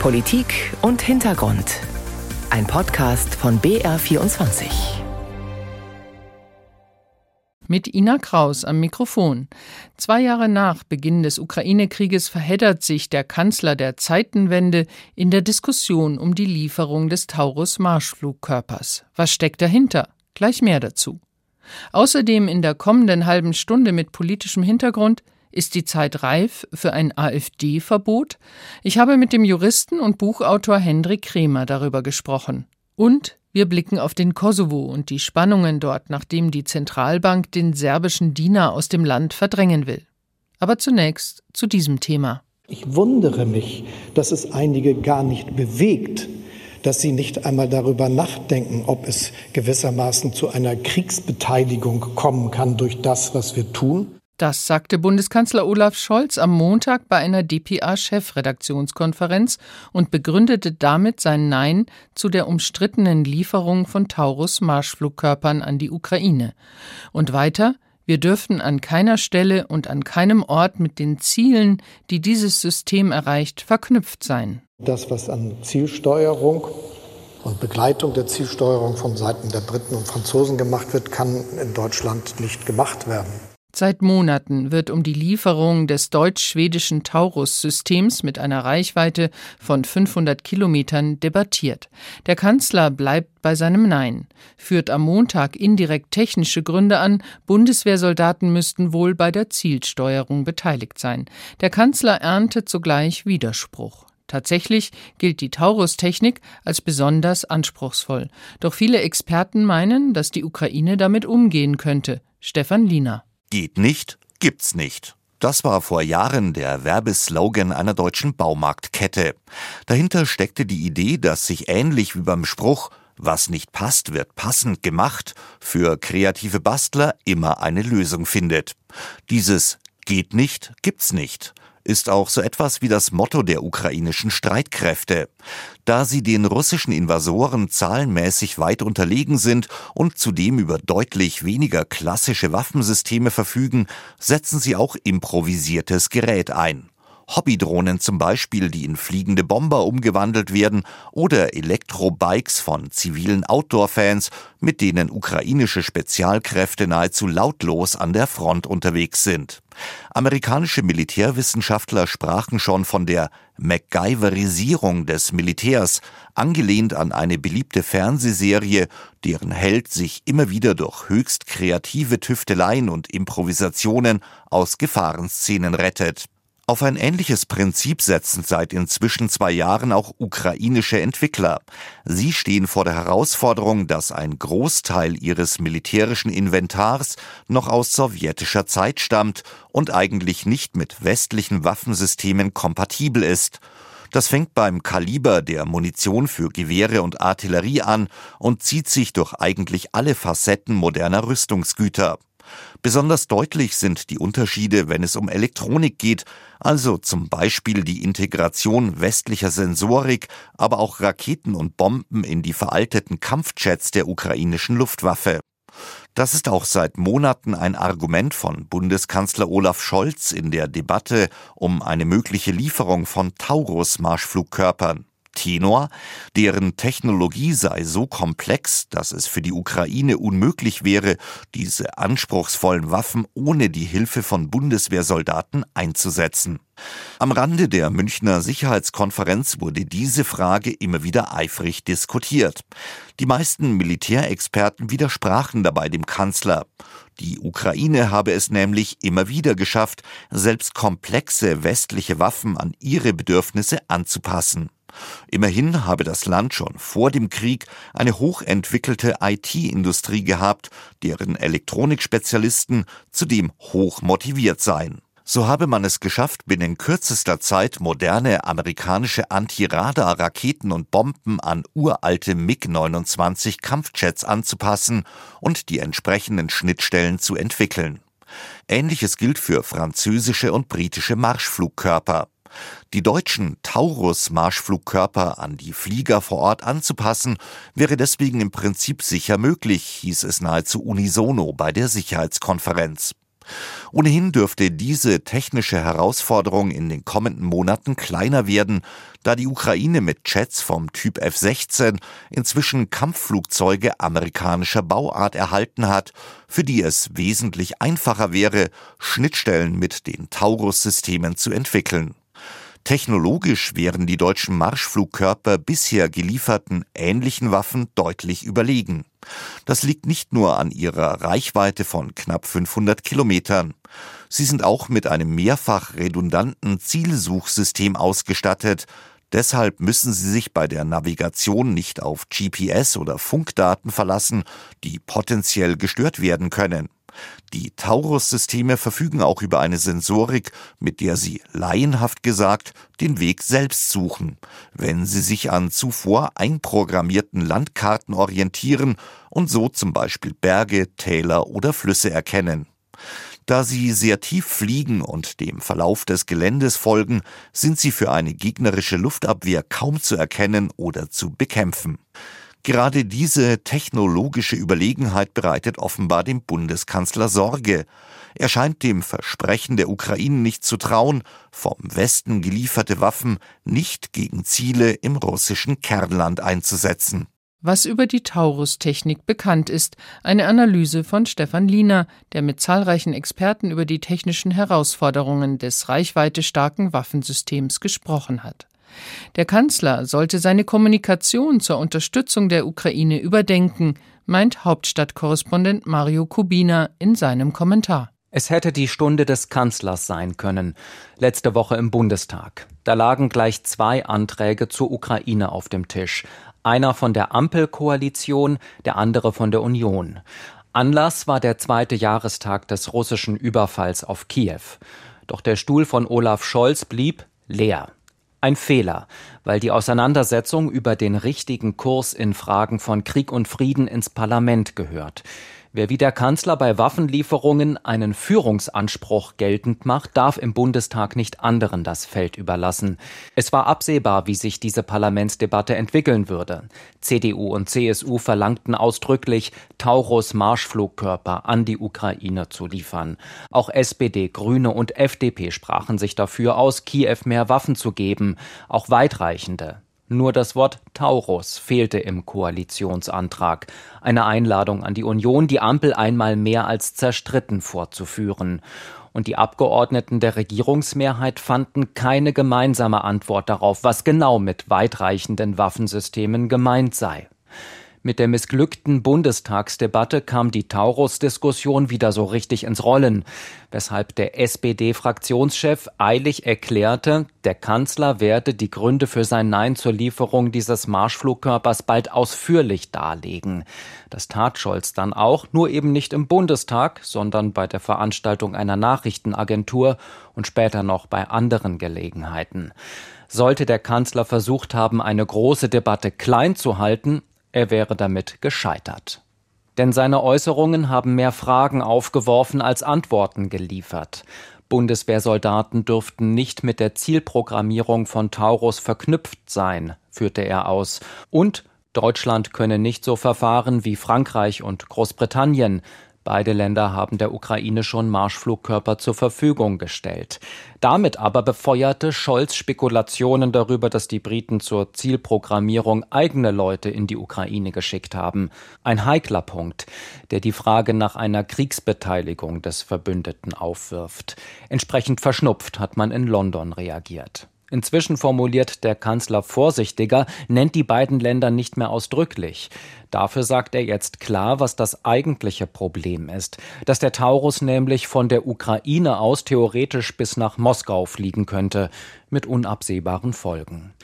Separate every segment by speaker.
Speaker 1: Politik und Hintergrund. Ein Podcast von BR24.
Speaker 2: Mit Ina Kraus am Mikrofon. Zwei Jahre nach Beginn des Ukraine-Krieges verheddert sich der Kanzler der Zeitenwende in der Diskussion um die Lieferung des Taurus-Marschflugkörpers. Was steckt dahinter? Gleich mehr dazu. Außerdem in der kommenden halben Stunde mit politischem Hintergrund ist die Zeit reif für ein AfD-Verbot? Ich habe mit dem Juristen und Buchautor Hendrik Kremer darüber gesprochen. Und wir blicken auf den Kosovo und die Spannungen dort, nachdem die Zentralbank den serbischen Diener aus dem Land verdrängen will. Aber zunächst zu diesem Thema.
Speaker 3: Ich wundere mich, dass es einige gar nicht bewegt, dass sie nicht einmal darüber nachdenken, ob es gewissermaßen zu einer Kriegsbeteiligung kommen kann durch das, was wir tun.
Speaker 2: Das sagte Bundeskanzler Olaf Scholz am Montag bei einer DPA-Chefredaktionskonferenz und begründete damit sein Nein zu der umstrittenen Lieferung von Taurus-Marschflugkörpern an die Ukraine. Und weiter, wir dürften an keiner Stelle und an keinem Ort mit den Zielen, die dieses System erreicht, verknüpft sein.
Speaker 3: Das, was an Zielsteuerung und Begleitung der Zielsteuerung von Seiten der Briten und Franzosen gemacht wird, kann in Deutschland nicht gemacht werden.
Speaker 2: Seit Monaten wird um die Lieferung des deutsch-schwedischen Taurus-Systems mit einer Reichweite von 500 Kilometern debattiert. Der Kanzler bleibt bei seinem Nein, führt am Montag indirekt technische Gründe an, Bundeswehrsoldaten müssten wohl bei der Zielsteuerung beteiligt sein. Der Kanzler erntet sogleich Widerspruch. Tatsächlich gilt die Taurus-Technik als besonders anspruchsvoll. Doch viele Experten meinen, dass die Ukraine damit umgehen könnte. Stefan Liener.
Speaker 4: Geht nicht, gibt's nicht. Das war vor Jahren der Werbeslogan einer deutschen Baumarktkette. Dahinter steckte die Idee, dass sich ähnlich wie beim Spruch was nicht passt, wird passend gemacht, für kreative Bastler immer eine Lösung findet. Dieses geht nicht, gibt's nicht ist auch so etwas wie das Motto der ukrainischen Streitkräfte. Da sie den russischen Invasoren zahlenmäßig weit unterlegen sind und zudem über deutlich weniger klassische Waffensysteme verfügen, setzen sie auch improvisiertes Gerät ein. Hobbydrohnen zum Beispiel, die in fliegende Bomber umgewandelt werden, oder Elektrobikes von zivilen Outdoor-Fans, mit denen ukrainische Spezialkräfte nahezu lautlos an der Front unterwegs sind. Amerikanische Militärwissenschaftler sprachen schon von der MacGyverisierung des Militärs, angelehnt an eine beliebte Fernsehserie, deren Held sich immer wieder durch höchst kreative Tüfteleien und Improvisationen aus Gefahrenszenen rettet. Auf ein ähnliches Prinzip setzen seit inzwischen zwei Jahren auch ukrainische Entwickler. Sie stehen vor der Herausforderung, dass ein Großteil ihres militärischen Inventars noch aus sowjetischer Zeit stammt und eigentlich nicht mit westlichen Waffensystemen kompatibel ist. Das fängt beim Kaliber der Munition für Gewehre und Artillerie an und zieht sich durch eigentlich alle Facetten moderner Rüstungsgüter. Besonders deutlich sind die Unterschiede, wenn es um Elektronik geht, also zum Beispiel die Integration westlicher Sensorik, aber auch Raketen und Bomben in die veralteten Kampfjets der ukrainischen Luftwaffe. Das ist auch seit Monaten ein Argument von Bundeskanzler Olaf Scholz in der Debatte um eine mögliche Lieferung von Taurus-Marschflugkörpern. Tenor, deren Technologie sei so komplex, dass es für die Ukraine unmöglich wäre, diese anspruchsvollen Waffen ohne die Hilfe von Bundeswehrsoldaten einzusetzen. Am Rande der Münchner Sicherheitskonferenz wurde diese Frage immer wieder eifrig diskutiert. Die meisten Militärexperten widersprachen dabei dem Kanzler. Die Ukraine habe es nämlich immer wieder geschafft, selbst komplexe westliche Waffen an ihre Bedürfnisse anzupassen. Immerhin habe das Land schon vor dem Krieg eine hochentwickelte IT-Industrie gehabt, deren Elektronikspezialisten zudem hoch motiviert seien. So habe man es geschafft, binnen kürzester Zeit moderne amerikanische Anti-Radar-Raketen und Bomben an uralte MiG-29 Kampfjets anzupassen und die entsprechenden Schnittstellen zu entwickeln. Ähnliches gilt für französische und britische Marschflugkörper. Die deutschen Taurus-Marschflugkörper an die Flieger vor Ort anzupassen, wäre deswegen im Prinzip sicher möglich, hieß es nahezu unisono bei der Sicherheitskonferenz. Ohnehin dürfte diese technische Herausforderung in den kommenden Monaten kleiner werden, da die Ukraine mit Jets vom Typ F-16 inzwischen Kampfflugzeuge amerikanischer Bauart erhalten hat, für die es wesentlich einfacher wäre, Schnittstellen mit den Taurus-Systemen zu entwickeln. Technologisch wären die deutschen Marschflugkörper bisher gelieferten ähnlichen Waffen deutlich überlegen. Das liegt nicht nur an ihrer Reichweite von knapp 500 Kilometern. Sie sind auch mit einem mehrfach redundanten Zielsuchsystem ausgestattet. Deshalb müssen sie sich bei der Navigation nicht auf GPS oder Funkdaten verlassen, die potenziell gestört werden können. Die Taurus-Systeme verfügen auch über eine Sensorik, mit der sie laienhaft gesagt den Weg selbst suchen, wenn sie sich an zuvor einprogrammierten Landkarten orientieren und so zum Beispiel Berge, Täler oder Flüsse erkennen. Da sie sehr tief fliegen und dem Verlauf des Geländes folgen, sind sie für eine gegnerische Luftabwehr kaum zu erkennen oder zu bekämpfen. Gerade diese technologische Überlegenheit bereitet offenbar dem Bundeskanzler Sorge. Er scheint dem Versprechen der Ukraine nicht zu trauen, vom Westen gelieferte Waffen nicht gegen Ziele im russischen Kernland einzusetzen.
Speaker 2: Was über die Taurus-Technik bekannt ist, eine Analyse von Stefan Liener, der mit zahlreichen Experten über die technischen Herausforderungen des reichweitestarken Waffensystems gesprochen hat. Der Kanzler sollte seine Kommunikation zur Unterstützung der Ukraine überdenken, meint Hauptstadtkorrespondent Mario Kubina in seinem Kommentar.
Speaker 5: Es hätte die Stunde des Kanzlers sein können, letzte Woche im Bundestag. Da lagen gleich zwei Anträge zur Ukraine auf dem Tisch. Einer von der Ampelkoalition, der andere von der Union. Anlass war der zweite Jahrestag des russischen Überfalls auf Kiew. Doch der Stuhl von Olaf Scholz blieb leer. Ein Fehler, weil die Auseinandersetzung über den richtigen Kurs in Fragen von Krieg und Frieden ins Parlament gehört. Wer wie der Kanzler bei Waffenlieferungen einen Führungsanspruch geltend macht, darf im Bundestag nicht anderen das Feld überlassen. Es war absehbar, wie sich diese Parlamentsdebatte entwickeln würde. CDU und CSU verlangten ausdrücklich, Taurus Marschflugkörper an die Ukraine zu liefern. Auch SPD, Grüne und FDP sprachen sich dafür aus, Kiew mehr Waffen zu geben, auch weitreichende. Nur das Wort Taurus fehlte im Koalitionsantrag, eine Einladung an die Union, die Ampel einmal mehr als zerstritten vorzuführen. Und die Abgeordneten der Regierungsmehrheit fanden keine gemeinsame Antwort darauf, was genau mit weitreichenden Waffensystemen gemeint sei. Mit der missglückten Bundestagsdebatte kam die Taurus-Diskussion wieder so richtig ins Rollen, weshalb der SPD-Fraktionschef eilig erklärte, der Kanzler werde die Gründe für sein Nein zur Lieferung dieses Marschflugkörpers bald ausführlich darlegen. Das tat Scholz dann auch, nur eben nicht im Bundestag, sondern bei der Veranstaltung einer Nachrichtenagentur und später noch bei anderen Gelegenheiten. Sollte der Kanzler versucht haben, eine große Debatte klein zu halten, er wäre damit gescheitert. Denn seine Äußerungen haben mehr Fragen aufgeworfen als Antworten geliefert. Bundeswehrsoldaten dürften nicht mit der Zielprogrammierung von Taurus verknüpft sein, führte er aus, und Deutschland könne nicht so verfahren wie Frankreich und Großbritannien, Beide Länder haben der Ukraine schon Marschflugkörper zur Verfügung gestellt. Damit aber befeuerte Scholz Spekulationen darüber, dass die Briten zur Zielprogrammierung eigene Leute in die Ukraine geschickt haben. Ein heikler Punkt, der die Frage nach einer Kriegsbeteiligung des Verbündeten aufwirft. Entsprechend verschnupft hat man in London reagiert. Inzwischen formuliert der Kanzler vorsichtiger, nennt die beiden Länder nicht mehr ausdrücklich. Dafür sagt er jetzt klar, was das eigentliche Problem ist, dass der Taurus nämlich von der Ukraine aus theoretisch bis nach Moskau fliegen könnte, mit unabsehbaren Folgen.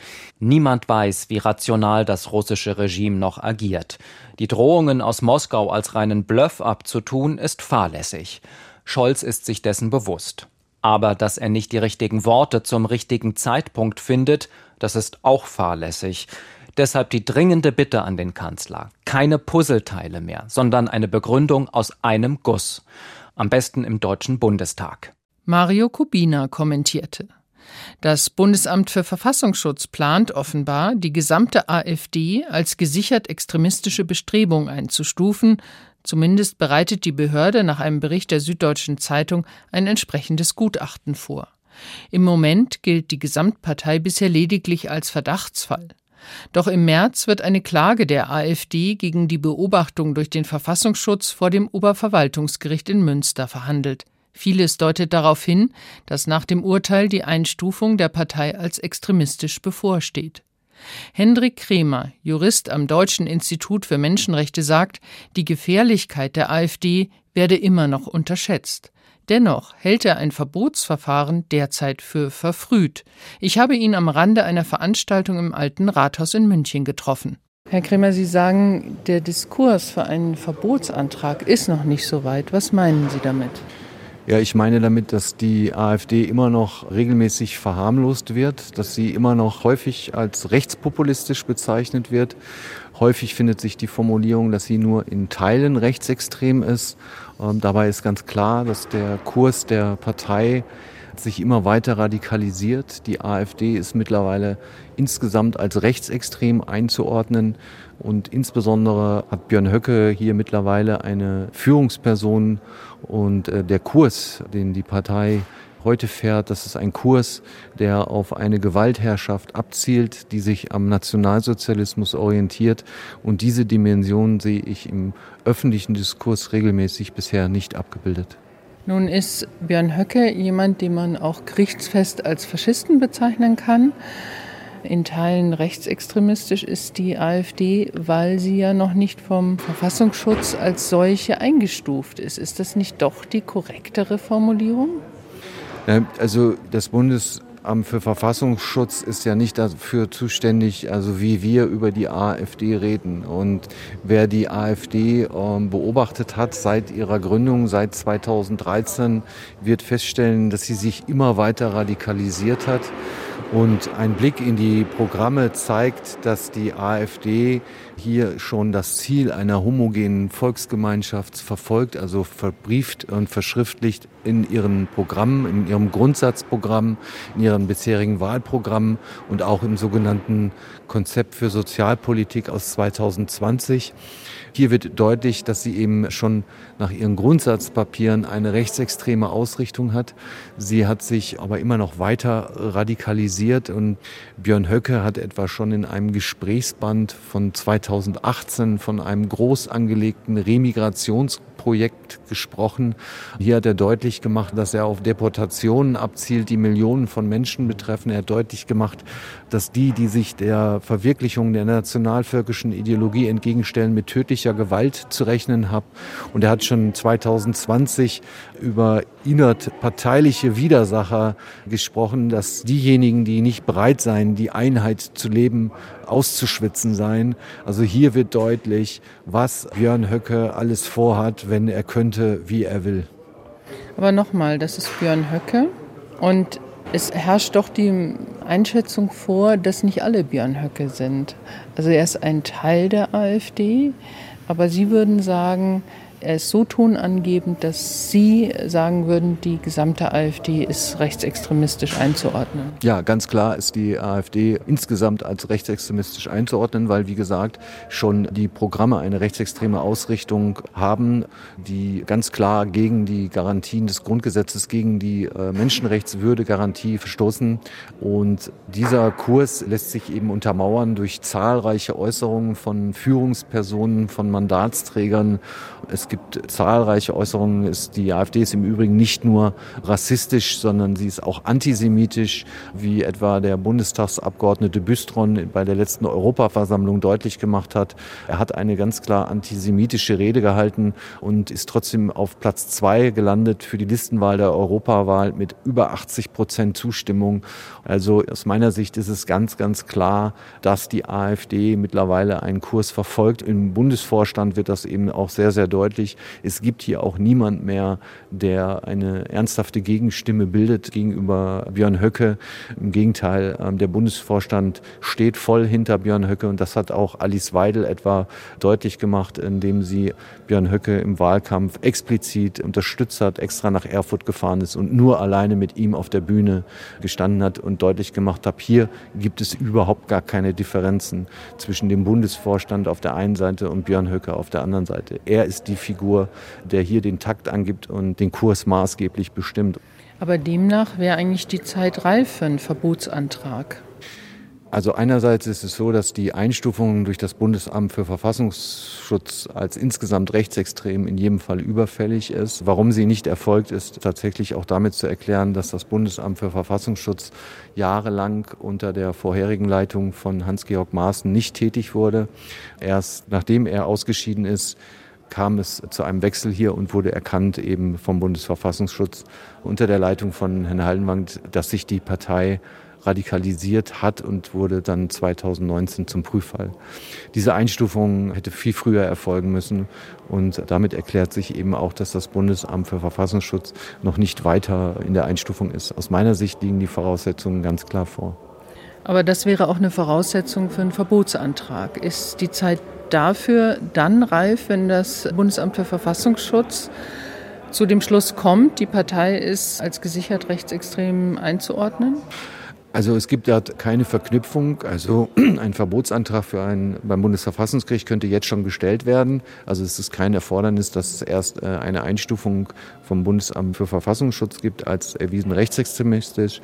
Speaker 5: Niemand weiß, wie rational das russische Regime noch agiert. Die Drohungen aus Moskau als reinen Bluff abzutun, ist fahrlässig. Scholz ist sich dessen bewusst. Aber dass er nicht die richtigen Worte zum richtigen Zeitpunkt findet, das ist auch fahrlässig. Deshalb die dringende Bitte an den Kanzler. Keine Puzzleteile mehr, sondern eine Begründung aus einem Guss. Am besten im Deutschen Bundestag.
Speaker 2: Mario Kubina kommentierte. Das Bundesamt für Verfassungsschutz plant offenbar, die gesamte AfD als gesichert extremistische Bestrebung einzustufen, Zumindest bereitet die Behörde nach einem Bericht der Süddeutschen Zeitung ein entsprechendes Gutachten vor. Im Moment gilt die Gesamtpartei bisher lediglich als Verdachtsfall. Doch im März wird eine Klage der AfD gegen die Beobachtung durch den Verfassungsschutz vor dem Oberverwaltungsgericht in Münster verhandelt. Vieles deutet darauf hin, dass nach dem Urteil die Einstufung der Partei als extremistisch bevorsteht. Hendrik Kremer, Jurist am Deutschen Institut für Menschenrechte, sagt, die Gefährlichkeit der AfD werde immer noch unterschätzt. Dennoch hält er ein Verbotsverfahren derzeit für verfrüht. Ich habe ihn am Rande einer Veranstaltung im Alten Rathaus in München getroffen. Herr Kremer, Sie sagen, der Diskurs für einen Verbotsantrag ist noch nicht so weit. Was meinen Sie damit?
Speaker 6: Ja, ich meine damit, dass die AfD immer noch regelmäßig verharmlost wird, dass sie immer noch häufig als rechtspopulistisch bezeichnet wird. Häufig findet sich die Formulierung, dass sie nur in Teilen rechtsextrem ist. Ähm, dabei ist ganz klar, dass der Kurs der Partei sich immer weiter radikalisiert. Die AfD ist mittlerweile insgesamt als rechtsextrem einzuordnen. Und insbesondere hat Björn Höcke hier mittlerweile eine Führungsperson und äh, der Kurs, den die Partei heute fährt, das ist ein Kurs, der auf eine Gewaltherrschaft abzielt, die sich am Nationalsozialismus orientiert. Und diese Dimension sehe ich im öffentlichen Diskurs regelmäßig bisher nicht abgebildet.
Speaker 2: Nun ist Björn Höcke jemand, den man auch gerichtsfest als Faschisten bezeichnen kann. In Teilen rechtsextremistisch ist die AfD, weil sie ja noch nicht vom Verfassungsschutz als solche eingestuft ist. Ist das nicht doch die korrektere Formulierung?
Speaker 6: Also das Bundesamt für Verfassungsschutz ist ja nicht dafür zuständig, also wie wir über die AfD reden. Und wer die AfD ähm, beobachtet hat seit ihrer Gründung, seit 2013, wird feststellen, dass sie sich immer weiter radikalisiert hat. Und ein Blick in die Programme zeigt, dass die AfD hier schon das Ziel einer homogenen Volksgemeinschaft verfolgt, also verbrieft und verschriftlicht in ihren Programmen, in ihrem Grundsatzprogramm, in ihren bisherigen Wahlprogrammen und auch im sogenannten Konzept für Sozialpolitik aus 2020. Hier wird deutlich, dass sie eben schon nach ihren Grundsatzpapieren eine rechtsextreme Ausrichtung hat. Sie hat sich aber immer noch weiter radikalisiert und Björn Höcke hat etwa schon in einem Gesprächsband von 2018 von einem groß angelegten Remigrations Projekt gesprochen. Hier hat er deutlich gemacht, dass er auf Deportationen abzielt, die Millionen von Menschen betreffen. Er hat deutlich gemacht, dass die, die sich der Verwirklichung der nationalvölkischen Ideologie entgegenstellen, mit tödlicher Gewalt zu rechnen haben. Und er hat schon 2020 über innerparteiliche Widersacher gesprochen, dass diejenigen, die nicht bereit seien, die Einheit zu leben, auszuschwitzen seien. Also hier wird deutlich, was Björn Höcke alles vorhat, wenn er könnte, wie er will.
Speaker 2: Aber nochmal, das ist Björn Höcke und es herrscht doch die Einschätzung vor, dass nicht alle Björn Höcke sind. Also er ist ein Teil der AfD, aber Sie würden sagen, ist so tonangebend, dass Sie sagen würden, die gesamte AfD ist rechtsextremistisch einzuordnen.
Speaker 6: Ja, ganz klar ist die AfD insgesamt als rechtsextremistisch einzuordnen, weil, wie gesagt, schon die Programme eine rechtsextreme Ausrichtung haben, die ganz klar gegen die Garantien des Grundgesetzes, gegen die äh, Menschenrechtswürdegarantie verstoßen. Und dieser Kurs lässt sich eben untermauern durch zahlreiche Äußerungen von Führungspersonen, von Mandatsträgern. Es gibt zahlreiche Äußerungen. Die AfD ist im Übrigen nicht nur rassistisch, sondern sie ist auch antisemitisch, wie etwa der Bundestagsabgeordnete Büstron bei der letzten Europaversammlung deutlich gemacht hat. Er hat eine ganz klar antisemitische Rede gehalten und ist trotzdem auf Platz zwei gelandet für die Listenwahl der Europawahl mit über 80 Prozent Zustimmung. Also aus meiner Sicht ist es ganz, ganz klar, dass die AfD mittlerweile einen Kurs verfolgt. Im Bundesvorstand wird das eben auch sehr, sehr deutlich deutlich, es gibt hier auch niemand mehr, der eine ernsthafte Gegenstimme bildet gegenüber Björn Höcke. Im Gegenteil, ähm, der Bundesvorstand steht voll hinter Björn Höcke und das hat auch Alice Weidel etwa deutlich gemacht, indem sie Björn Höcke im Wahlkampf explizit unterstützt hat, extra nach Erfurt gefahren ist und nur alleine mit ihm auf der Bühne gestanden hat und deutlich gemacht hat, hier gibt es überhaupt gar keine Differenzen zwischen dem Bundesvorstand auf der einen Seite und Björn Höcke auf der anderen Seite. Er ist die Figur Leitfigur, der hier den Takt angibt und den Kurs maßgeblich bestimmt.
Speaker 2: Aber demnach wäre eigentlich die Zeit reif für einen Verbotsantrag.
Speaker 6: Also einerseits ist es so, dass die Einstufung durch das Bundesamt für Verfassungsschutz als insgesamt rechtsextrem in jedem Fall überfällig ist. Warum sie nicht erfolgt, ist tatsächlich auch damit zu erklären, dass das Bundesamt für Verfassungsschutz jahrelang unter der vorherigen Leitung von Hans-Georg Maaßen nicht tätig wurde. Erst nachdem er ausgeschieden ist, kam es zu einem Wechsel hier und wurde erkannt eben vom Bundesverfassungsschutz unter der Leitung von Herrn Hallenwang, dass sich die Partei radikalisiert hat und wurde dann 2019 zum Prüffall. Diese Einstufung hätte viel früher erfolgen müssen und damit erklärt sich eben auch, dass das Bundesamt für Verfassungsschutz noch nicht weiter in der Einstufung ist. Aus meiner Sicht liegen die Voraussetzungen ganz klar vor.
Speaker 2: Aber das wäre auch eine Voraussetzung für einen Verbotsantrag. Ist die Zeit dafür dann reif, wenn das Bundesamt für Verfassungsschutz zu dem Schluss kommt, die Partei ist als gesichert rechtsextrem einzuordnen?
Speaker 6: Also es gibt ja keine Verknüpfung. Also ein Verbotsantrag für ein, beim Bundesverfassungsgericht könnte jetzt schon gestellt werden. Also es ist kein Erfordernis, dass es erst äh, eine Einstufung vom Bundesamt für Verfassungsschutz gibt als erwiesen rechtsextremistisch.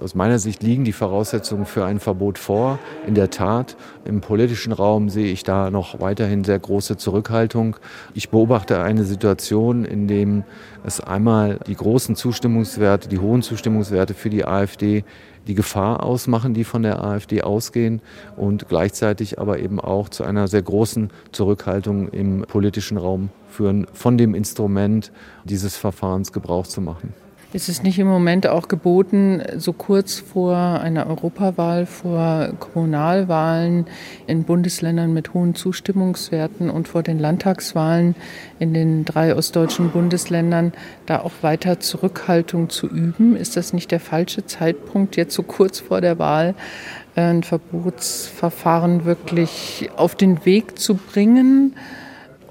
Speaker 6: Aus meiner Sicht liegen die Voraussetzungen für ein Verbot vor. In der Tat, im politischen Raum sehe ich da noch weiterhin sehr große Zurückhaltung. Ich beobachte eine Situation, in dem es einmal die großen Zustimmungswerte, die hohen Zustimmungswerte für die AfD die Gefahr ausmachen, die von der AfD ausgehen und gleichzeitig aber eben auch zu einer sehr großen Zurückhaltung im politischen Raum führen, von dem Instrument dieses Verfahrens Gebrauch zu machen.
Speaker 2: Ist es nicht im Moment auch geboten, so kurz vor einer Europawahl, vor Kommunalwahlen in Bundesländern mit hohen Zustimmungswerten und vor den Landtagswahlen in den drei ostdeutschen Bundesländern, da auch weiter Zurückhaltung zu üben? Ist das nicht der falsche Zeitpunkt, jetzt so kurz vor der Wahl ein Verbotsverfahren wirklich auf den Weg zu bringen?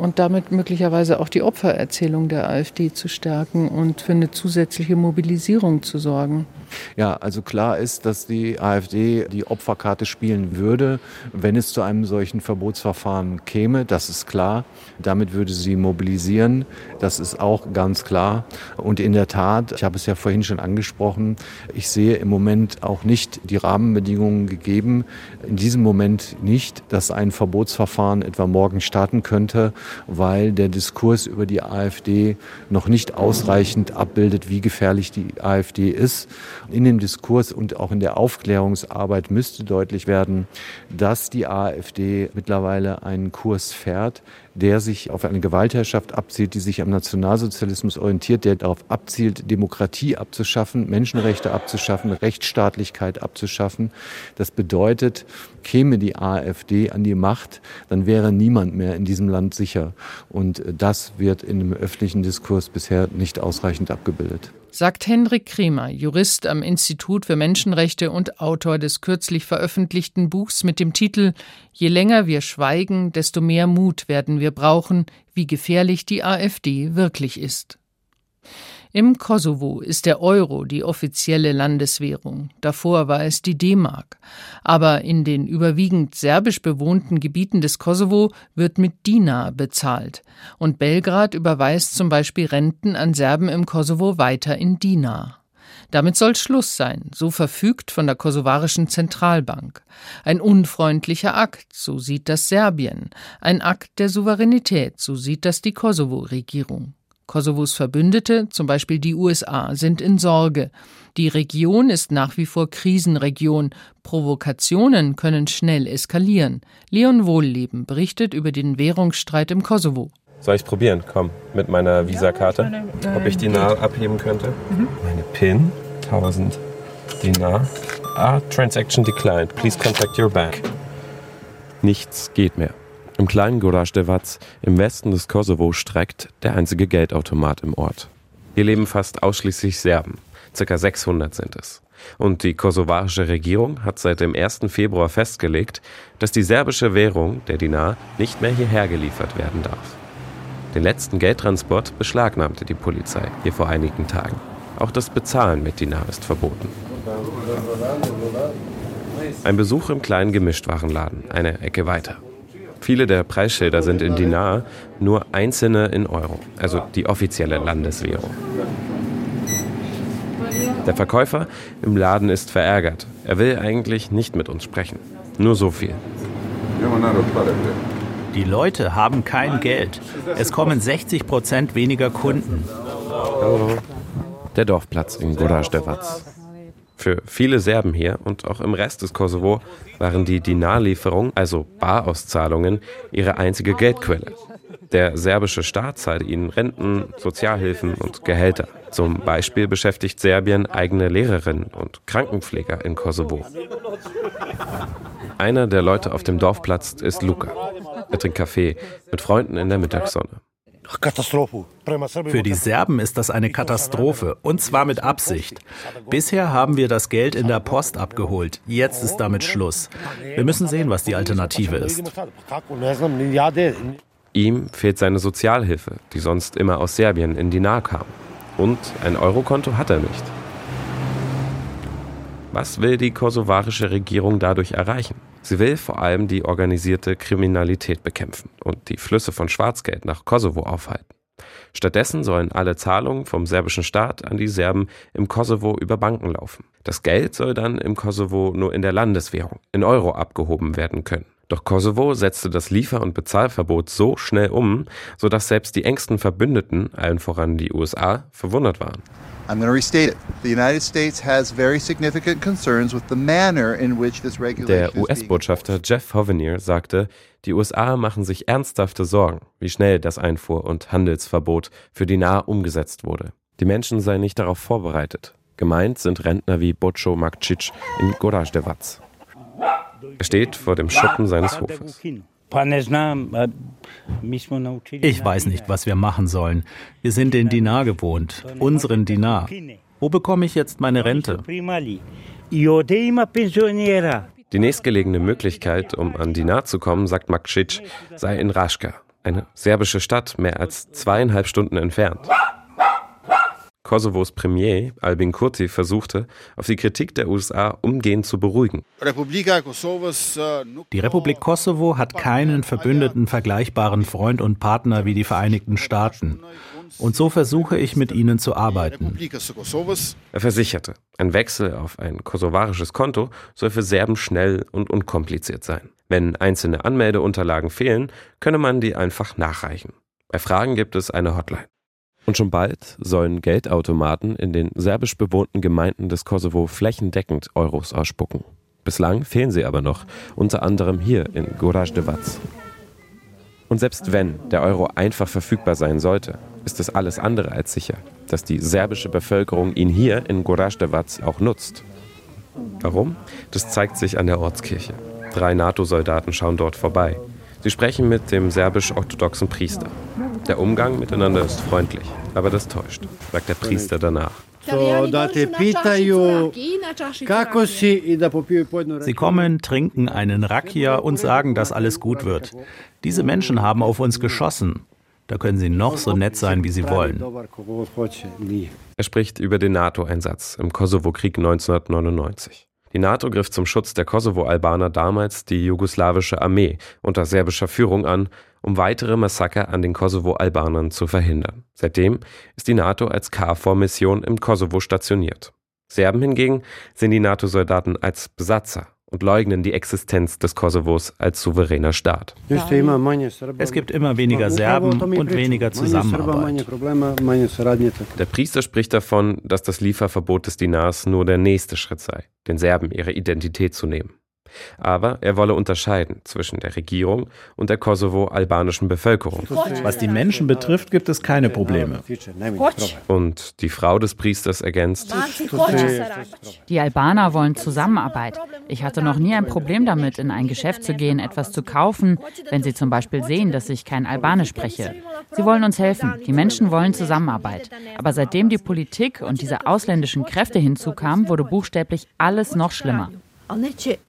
Speaker 2: Und damit möglicherweise auch die Opfererzählung der AfD zu stärken und für eine zusätzliche Mobilisierung zu sorgen.
Speaker 6: Ja, also klar ist, dass die AfD die Opferkarte spielen würde, wenn es zu einem solchen Verbotsverfahren käme. Das ist klar. Damit würde sie mobilisieren. Das ist auch ganz klar. Und in der Tat, ich habe es ja vorhin schon angesprochen, ich sehe im Moment auch nicht die Rahmenbedingungen gegeben, in diesem Moment nicht, dass ein Verbotsverfahren etwa morgen starten könnte, weil der Diskurs über die AfD noch nicht ausreichend abbildet, wie gefährlich die AfD ist. In dem Diskurs und auch in der Aufklärungsarbeit müsste deutlich werden, dass die AfD mittlerweile einen Kurs fährt, der sich auf eine Gewaltherrschaft abzielt, die sich am Nationalsozialismus orientiert, der darauf abzielt, Demokratie abzuschaffen, Menschenrechte abzuschaffen, Rechtsstaatlichkeit abzuschaffen. Das bedeutet, käme die AfD an die Macht, dann wäre niemand mehr in diesem Land sicher. Und das wird in dem öffentlichen Diskurs bisher nicht ausreichend abgebildet
Speaker 2: sagt Hendrik Kremer, Jurist am Institut für Menschenrechte und Autor des kürzlich veröffentlichten Buchs mit dem Titel Je länger wir schweigen, desto mehr Mut werden wir brauchen, wie gefährlich die AfD wirklich ist. Im Kosovo ist der Euro die offizielle Landeswährung. Davor war es die D-Mark. Aber in den überwiegend serbisch bewohnten Gebieten des Kosovo wird mit Dinar bezahlt. Und Belgrad überweist zum Beispiel Renten an Serben im Kosovo weiter in Dinar. Damit soll Schluss sein, so verfügt von der kosovarischen Zentralbank. Ein unfreundlicher Akt, so sieht das Serbien. Ein Akt der Souveränität, so sieht das die Kosovo-Regierung. Kosovos Verbündete, zum Beispiel die USA, sind in Sorge. Die Region ist nach wie vor Krisenregion. Provokationen können schnell eskalieren. Leon Wohlleben berichtet über den Währungsstreit im Kosovo.
Speaker 7: Soll ich probieren? Komm, mit meiner Visakarte. Ob ich Dinar abheben könnte? Mhm. Meine PIN, 1000 Dinar. Ah, Transaction declined. Please contact your bank. Nichts geht mehr. Im kleinen Gorazdevac im Westen des Kosovo streckt der einzige Geldautomat im Ort. Hier leben fast ausschließlich Serben. Circa 600 sind es. Und die kosovarische Regierung hat seit dem 1. Februar festgelegt, dass die serbische Währung, der Dinar, nicht mehr hierher geliefert werden darf. Den letzten Geldtransport beschlagnahmte die Polizei hier vor einigen Tagen. Auch das Bezahlen mit Dinar ist verboten. Ein Besuch im kleinen Gemischtwarenladen, eine Ecke weiter. Viele der Preisschilder sind in Dinar, nur einzelne in Euro, also die offizielle Landeswährung. Der Verkäufer im Laden ist verärgert. Er will eigentlich nicht mit uns sprechen. Nur so viel.
Speaker 8: Die Leute haben kein Geld. Es kommen 60 Prozent weniger Kunden.
Speaker 7: Der Dorfplatz in Gorazdevac. Für viele Serben hier und auch im Rest des Kosovo waren die Dinarlieferungen, also Barauszahlungen, ihre einzige Geldquelle. Der serbische Staat zahlt ihnen Renten, Sozialhilfen und Gehälter. Zum Beispiel beschäftigt Serbien eigene Lehrerinnen und Krankenpfleger in Kosovo. Einer der Leute auf dem Dorfplatz ist Luca. Er trinkt Kaffee mit Freunden in der Mittagssonne.
Speaker 8: Für die Serben ist das eine Katastrophe, und zwar mit Absicht. Bisher haben wir das Geld in der Post abgeholt. Jetzt ist damit Schluss. Wir müssen sehen, was die Alternative ist.
Speaker 7: Ihm fehlt seine Sozialhilfe, die sonst immer aus Serbien in Dinar kam. Und ein Eurokonto hat er nicht. Was will die kosovarische Regierung dadurch erreichen? Sie will vor allem die organisierte Kriminalität bekämpfen und die Flüsse von Schwarzgeld nach Kosovo aufhalten. Stattdessen sollen alle Zahlungen vom serbischen Staat an die Serben im Kosovo über Banken laufen. Das Geld soll dann im Kosovo nur in der Landeswährung, in Euro abgehoben werden können. Doch Kosovo setzte das Liefer- und Bezahlverbot so schnell um, sodass selbst die engsten Verbündeten, allen voran die USA, verwundert waren. I'm going to restate it. The United States has very significant concerns with the manner in which this regulation Der US-Botschafter Jeff Hovenier sagte, die USA machen sich ernsthafte Sorgen, wie schnell das Einfuhr- und Handelsverbot für Dinar umgesetzt wurde. Die Menschen seien nicht darauf vorbereitet. Gemeint sind Rentner wie Bocho Makcic in Gorazdevac. Er steht vor dem Schuppen seines Hofes.
Speaker 8: Ich weiß nicht, was wir machen sollen. Wir sind den Dinar gewohnt, unseren Dinar. Wo bekomme ich jetzt meine Rente?
Speaker 7: Die nächstgelegene Möglichkeit, um an Dinar zu kommen, sagt Makcic, sei in Raschka, eine serbische Stadt mehr als zweieinhalb Stunden entfernt. Kosovos Premier Albin Kurti versuchte, auf die Kritik der USA umgehend zu beruhigen.
Speaker 8: Die Republik Kosovo hat keinen verbündeten vergleichbaren Freund und Partner wie die Vereinigten Staaten. Und so versuche ich mit ihnen zu arbeiten.
Speaker 7: Er versicherte, ein Wechsel auf ein kosovarisches Konto soll für Serben schnell und unkompliziert sein. Wenn einzelne Anmeldeunterlagen fehlen, könne man die einfach nachreichen. Bei Fragen gibt es eine Hotline. Und schon bald sollen Geldautomaten in den serbisch bewohnten Gemeinden des Kosovo flächendeckend Euros ausspucken. Bislang fehlen sie aber noch, unter anderem hier in Gorazdevac. Und selbst wenn der Euro einfach verfügbar sein sollte, ist es alles andere als sicher, dass die serbische Bevölkerung ihn hier in Gorazdevac auch nutzt. Warum? Das zeigt sich an der Ortskirche. Drei NATO-Soldaten schauen dort vorbei. Sie sprechen mit dem serbisch-orthodoxen Priester. Der Umgang miteinander ist freundlich, aber das täuscht, sagt der Priester danach.
Speaker 8: Sie kommen, trinken einen Rakia und sagen, dass alles gut wird. Diese Menschen haben auf uns geschossen. Da können sie noch so nett sein, wie sie wollen.
Speaker 7: Er spricht über den NATO-Einsatz im Kosovo-Krieg 1999. Die NATO griff zum Schutz der Kosovo-Albaner damals die jugoslawische Armee unter serbischer Führung an, um weitere Massaker an den Kosovo-Albanern zu verhindern. Seitdem ist die NATO als KFOR-Mission im Kosovo stationiert. Serben hingegen sehen die NATO-Soldaten als Besatzer und leugnen die Existenz des Kosovos als souveräner Staat.
Speaker 8: Es gibt immer weniger Serben und weniger Zusammenarbeit.
Speaker 7: Der Priester spricht davon, dass das Lieferverbot des Dinars nur der nächste Schritt sei, den Serben ihre Identität zu nehmen. Aber er wolle unterscheiden zwischen der Regierung und der kosovo-albanischen Bevölkerung.
Speaker 8: Was die Menschen betrifft, gibt es keine Probleme.
Speaker 7: Und die Frau des Priesters ergänzt.
Speaker 9: Die Albaner wollen Zusammenarbeit. Ich hatte noch nie ein Problem damit, in ein Geschäft zu gehen, etwas zu kaufen, wenn sie zum Beispiel sehen, dass ich kein Albanisch spreche. Sie wollen uns helfen. Die Menschen wollen Zusammenarbeit. Aber seitdem die Politik und diese ausländischen Kräfte hinzukamen, wurde buchstäblich alles noch schlimmer.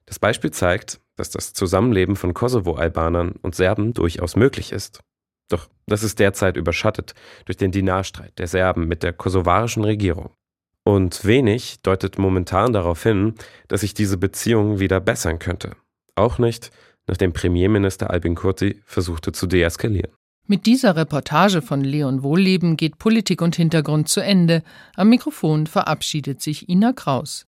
Speaker 7: Das Beispiel zeigt, dass das Zusammenleben von Kosovo-Albanern und Serben durchaus möglich ist. Doch das ist derzeit überschattet durch den Dinarstreit der Serben mit der kosovarischen Regierung. Und wenig deutet momentan darauf hin, dass sich diese Beziehung wieder bessern könnte. Auch nicht, nachdem Premierminister Albin Kurti versuchte zu deeskalieren.
Speaker 2: Mit dieser Reportage von Leon Wohlleben geht Politik und Hintergrund zu Ende. Am Mikrofon verabschiedet sich Ina Kraus.